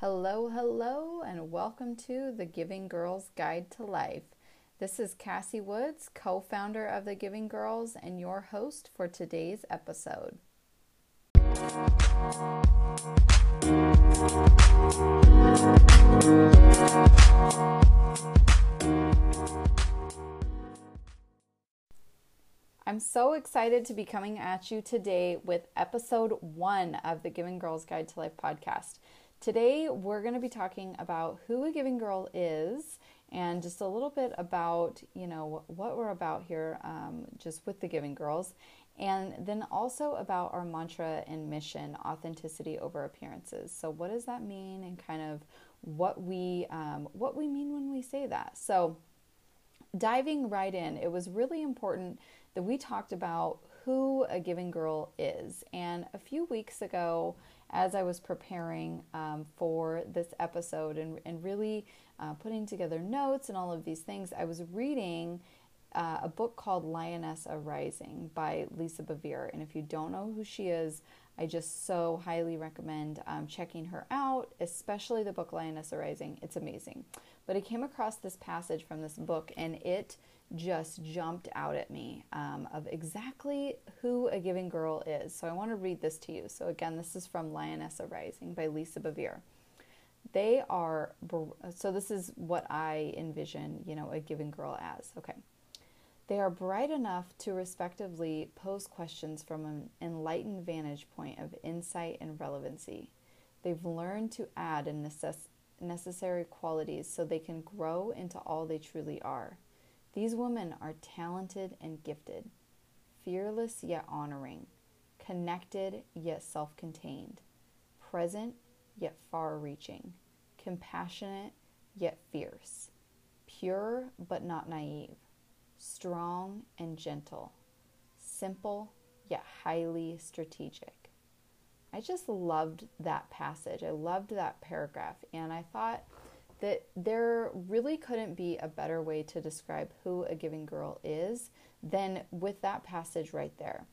Hello, hello, and welcome to the Giving Girls Guide to Life. This is Cassie Woods, co founder of the Giving Girls, and your host for today's episode. I'm so excited to be coming at you today with episode one of the Giving Girls Guide to Life podcast. Today, we're going to be talking about who a giving girl is and just a little bit about, you know, what we're about here um, just with the giving girls. And then also about our mantra and mission, authenticity over appearances. So, what does that mean, and kind of what we um, what we mean when we say that. So, diving right in, it was really important that we talked about who a giving girl is. And a few weeks ago, as I was preparing um, for this episode and, and really uh, putting together notes and all of these things, I was reading uh, a book called Lioness Arising by Lisa Bevere. And if you don't know who she is, I just so highly recommend um, checking her out, especially the book Lioness Arising. It's amazing. But I came across this passage from this book and it just jumped out at me um, of exactly who a giving girl is. So I want to read this to you. So again, this is from Lioness Arising by Lisa Bevere. They are, so this is what I envision, you know, a giving girl as. Okay. They are bright enough to respectively pose questions from an enlightened vantage point of insight and relevancy. They've learned to add and necess- necessary qualities so they can grow into all they truly are. These women are talented and gifted, fearless yet honoring, connected yet self contained, present yet far reaching, compassionate yet fierce, pure but not naive, strong and gentle, simple yet highly strategic. I just loved that passage. I loved that paragraph, and I thought that there really couldn't be a better way to describe who a giving girl is than with that passage right there.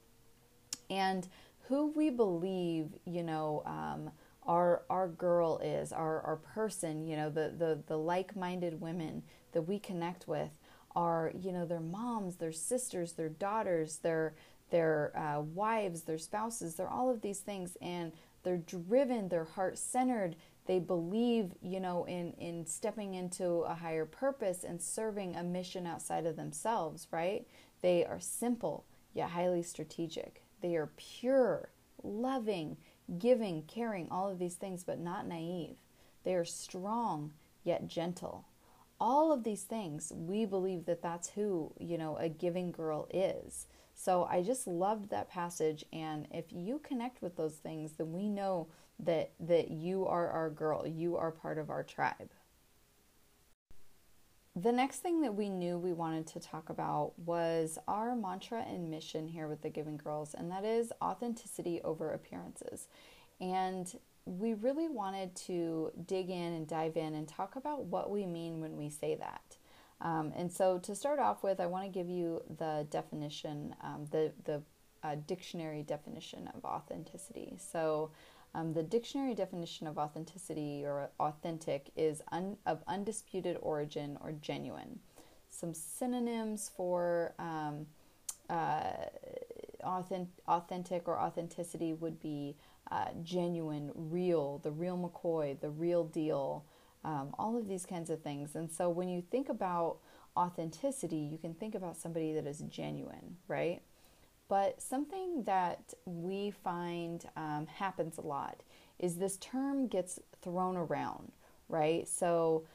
And who we believe, you know, um, our our girl is, our our person, you know, the the the like-minded women that we connect with are, you know, their moms, their sisters, their daughters, their their uh, wives, their spouses, they're all of these things, and they're driven, they're heart centered, they believe, you know, in, in stepping into a higher purpose and serving a mission outside of themselves, right? They are simple yet highly strategic. They are pure, loving, giving, caring, all of these things, but not naive. They are strong yet gentle. All of these things, we believe that that's who, you know, a giving girl is. So I just loved that passage. And if you connect with those things, then we know that that you are our girl, you are part of our tribe. The next thing that we knew we wanted to talk about was our mantra and mission here with the Giving Girls, and that is authenticity over appearances. And we really wanted to dig in and dive in and talk about what we mean when we say that. Um, and so, to start off with, I want to give you the definition, um, the the uh, dictionary definition of authenticity. So, um, the dictionary definition of authenticity or authentic is un, of undisputed origin or genuine. Some synonyms for um, uh, authentic, authentic or authenticity would be uh, genuine, real, the real McCoy, the real deal, um, all of these kinds of things. And so when you think about authenticity, you can think about somebody that is genuine, right? But something that we find um, happens a lot is this term gets thrown around, right? So,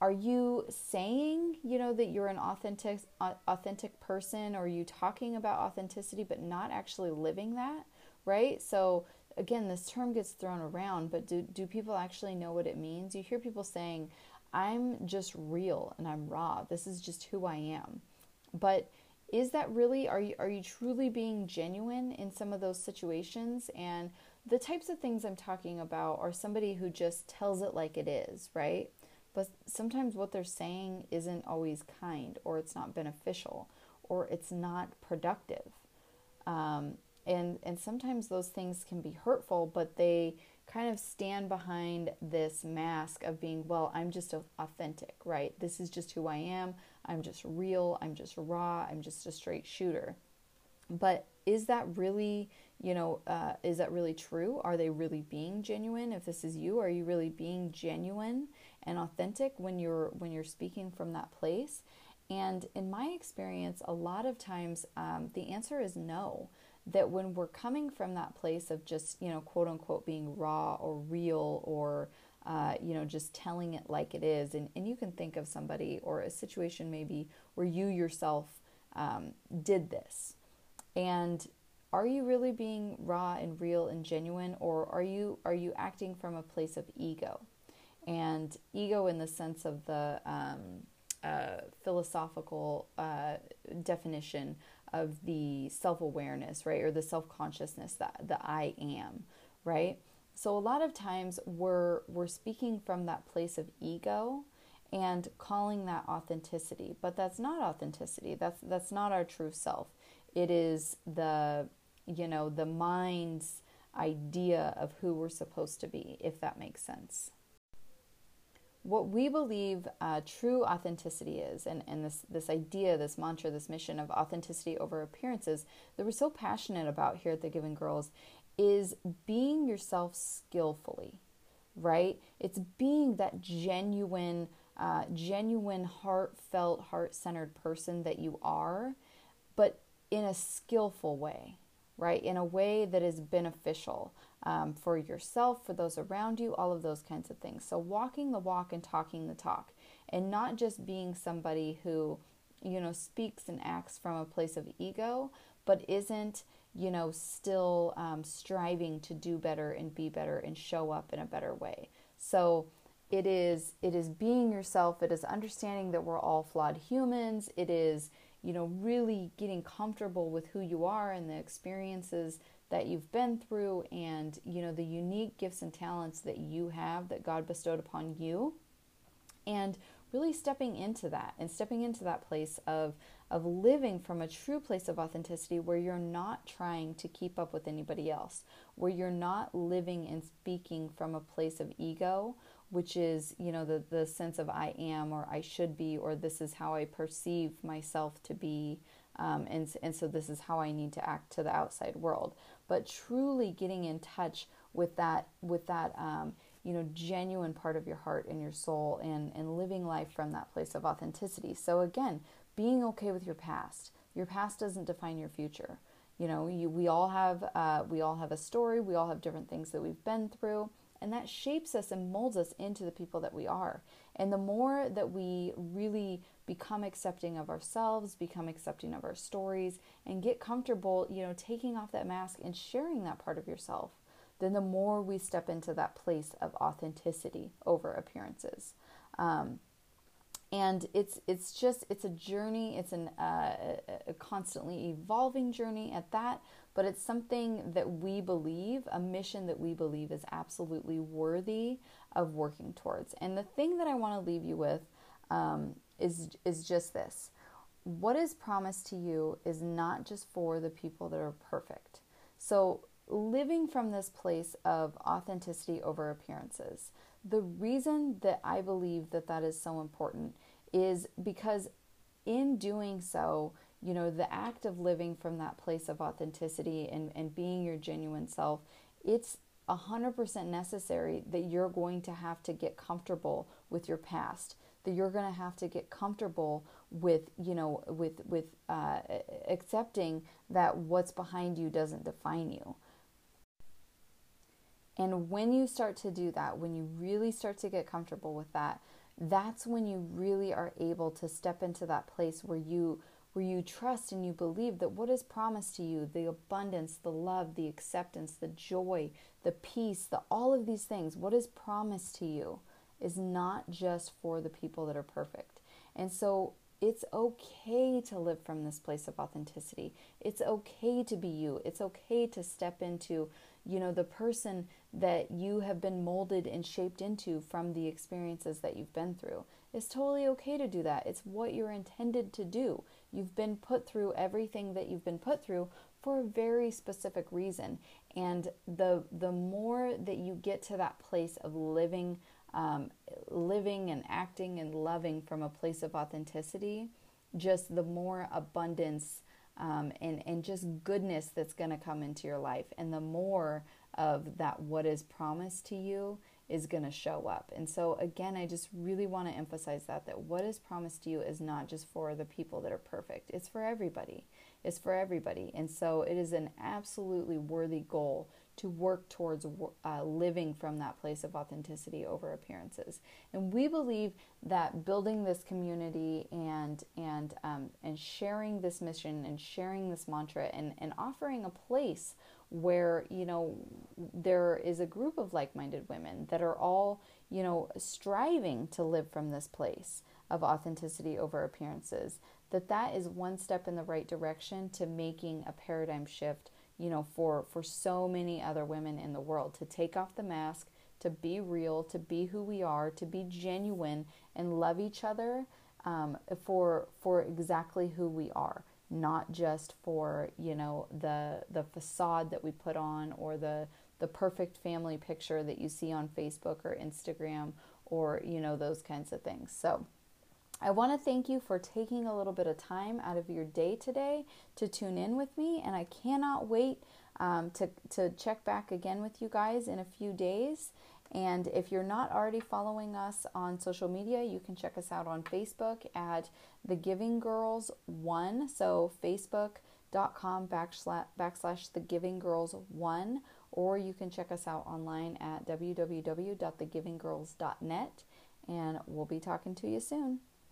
are you saying, you know, that you're an authentic authentic person, or are you talking about authenticity but not actually living that, right? So, again, this term gets thrown around, but do do people actually know what it means? You hear people saying, "I'm just real and I'm raw. This is just who I am," but is that really are you are you truly being genuine in some of those situations and the types of things I'm talking about are somebody who just tells it like it is, right? But sometimes what they're saying isn't always kind, or it's not beneficial, or it's not productive. Um, and and sometimes those things can be hurtful, but they kind of stand behind this mask of being, well, I'm just authentic, right? This is just who I am. I'm just real. I'm just raw. I'm just a straight shooter. But is that really, you know, uh, is that really true? Are they really being genuine? If this is you, are you really being genuine and authentic when you're when you're speaking from that place? And in my experience, a lot of times um, the answer is no. That when we're coming from that place of just, you know, quote unquote being raw or real or, uh, you know, just telling it like it is, and, and you can think of somebody or a situation maybe where you yourself um, did this. And are you really being raw and real and genuine or are you are you acting from a place of ego and ego in the sense of the um, uh, philosophical uh, definition of the self awareness, right, or the self consciousness that the I am, right. So a lot of times we're we're speaking from that place of ego and calling that authenticity, but that's not authenticity. That's that's not our true self. It is the you know the mind's idea of who we're supposed to be, if that makes sense what we believe uh, true authenticity is, and, and this, this idea, this mantra, this mission of authenticity over appearances that we're so passionate about here at the Giving Girls, is being yourself skillfully, right? It's being that genuine, uh, genuine, heartfelt, heart centered person that you are, but in a skillful way, right? In a way that is beneficial um, for yourself, for those around you, all of those kinds of things. So, walking the walk and talking the talk, and not just being somebody who, you know, speaks and acts from a place of ego, but isn't, you know, still um, striving to do better and be better and show up in a better way. So, it is it is being yourself it is understanding that we're all flawed humans it is you know really getting comfortable with who you are and the experiences that you've been through and you know the unique gifts and talents that you have that God bestowed upon you and really stepping into that and stepping into that place of of living from a true place of authenticity where you're not trying to keep up with anybody else where you're not living and speaking from a place of ego which is you know the the sense of I am or I should be or this is how I perceive myself to be um, and and so this is how I need to act to the outside world. But truly getting in touch with that with that um, you know genuine part of your heart and your soul and and living life from that place of authenticity. So again being okay with your past. Your past doesn't define your future. You know you, we all have uh, we all have a story we all have different things that we've been through and that shapes us and molds us into the people that we are. And the more that we really become accepting of ourselves, become accepting of our stories, and get comfortable, you know, taking off that mask and sharing that part of yourself, then the more we step into that place of authenticity over appearances. Um, and it's it's just it's a journey. It's an uh, a constantly evolving journey at that, but it's something that we believe, a mission that we believe is absolutely worthy of working towards. And the thing that I want to leave you with um, is is just this. What is promised to you is not just for the people that are perfect. So living from this place of authenticity over appearances. The reason that I believe that that is so important is because in doing so, you know, the act of living from that place of authenticity and, and being your genuine self, it's 100% necessary that you're going to have to get comfortable with your past that you're going to have to get comfortable with you know with with uh, accepting that what's behind you doesn't define you. And when you start to do that when you really start to get comfortable with that that's when you really are able to step into that place where you where you trust and you believe that what is promised to you the abundance the love the acceptance the joy the peace the all of these things what is promised to you is not just for the people that are perfect. And so it's okay to live from this place of authenticity. It's okay to be you. It's okay to step into, you know, the person that you have been molded and shaped into from the experiences that you've been through. It's totally okay to do that. It's what you're intended to do. You've been put through everything that you've been put through for a very specific reason. And the the more that you get to that place of living, um, living and acting and loving from a place of authenticity, just the more abundance um, and and just goodness that's going to come into your life, and the more of that what is promised to you is going to show up. And so again, I just really want to emphasize that that what is promised to you is not just for the people that are perfect. It's for everybody. It's for everybody. And so it is an absolutely worthy goal to work towards uh, living from that place of authenticity over appearances. And we believe that building this community and and um, and sharing this mission and sharing this mantra and, and offering a place where you know there is a group of like-minded women that are all you know striving to live from this place of authenticity over appearances that that is one step in the right direction to making a paradigm shift you know for for so many other women in the world to take off the mask to be real to be who we are to be genuine and love each other um, for for exactly who we are not just for you know the the facade that we put on or the the perfect family picture that you see on Facebook or Instagram or you know those kinds of things. So I want to thank you for taking a little bit of time out of your day today to tune in with me, and I cannot wait um, to to check back again with you guys in a few days. And if you're not already following us on social media, you can check us out on Facebook at The Giving Girls One. So facebook.com backslash, backslash The Giving Girls One, or you can check us out online at www.thegivinggirls.net. And we'll be talking to you soon.